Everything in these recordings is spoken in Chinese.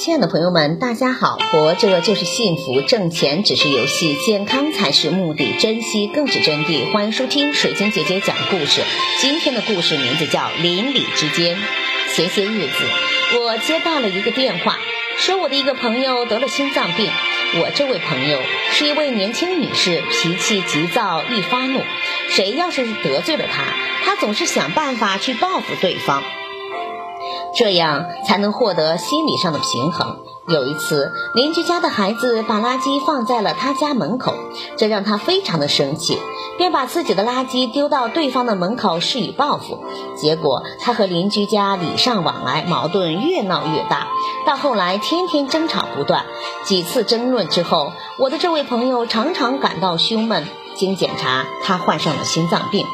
亲爱的朋友们，大家好！活着就是幸福，挣钱只是游戏，健康才是目的，珍惜更是真谛。欢迎收听水晶姐姐讲故事。今天的故事名字叫《邻里之间》。前些日子，我接到了一个电话，说我的一个朋友得了心脏病。我这位朋友是一位年轻女士，脾气急躁，易发怒。谁要是得罪了她，她总是想办法去报复对方。这样才能获得心理上的平衡。有一次，邻居家的孩子把垃圾放在了他家门口，这让他非常的生气，便把自己的垃圾丢到对方的门口施以报复。结果，他和邻居家礼尚往来，矛盾越闹越大，到后来天天争吵不断。几次争论之后，我的这位朋友常常感到胸闷。经检查，他患上了心脏病。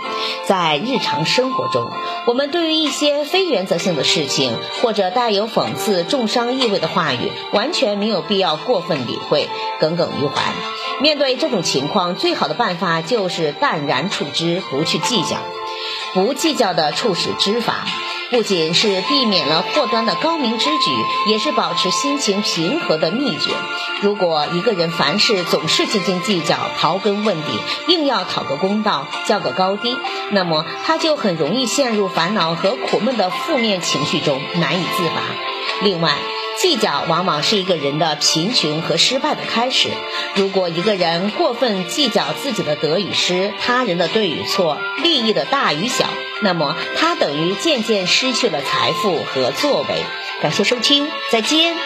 在日常生活中，我们对于一些非原则性的事情，或者带有讽刺、重伤意味的话语，完全没有必要过分理会、耿耿于怀。面对这种情况，最好的办法就是淡然处之，不去计较。不计较的处事之法。不仅是避免了祸端的高明之举，也是保持心情平和的秘诀。如果一个人凡事总是斤斤计较、刨根问底，硬要讨个公道、较个高低，那么他就很容易陷入烦恼和苦闷的负面情绪中，难以自拔。另外，计较往往是一个人的贫穷和失败的开始。如果一个人过分计较自己的得与失、他人的对与错、利益的大与小，那么他等于渐渐失去了财富和作为。感谢收听，再见。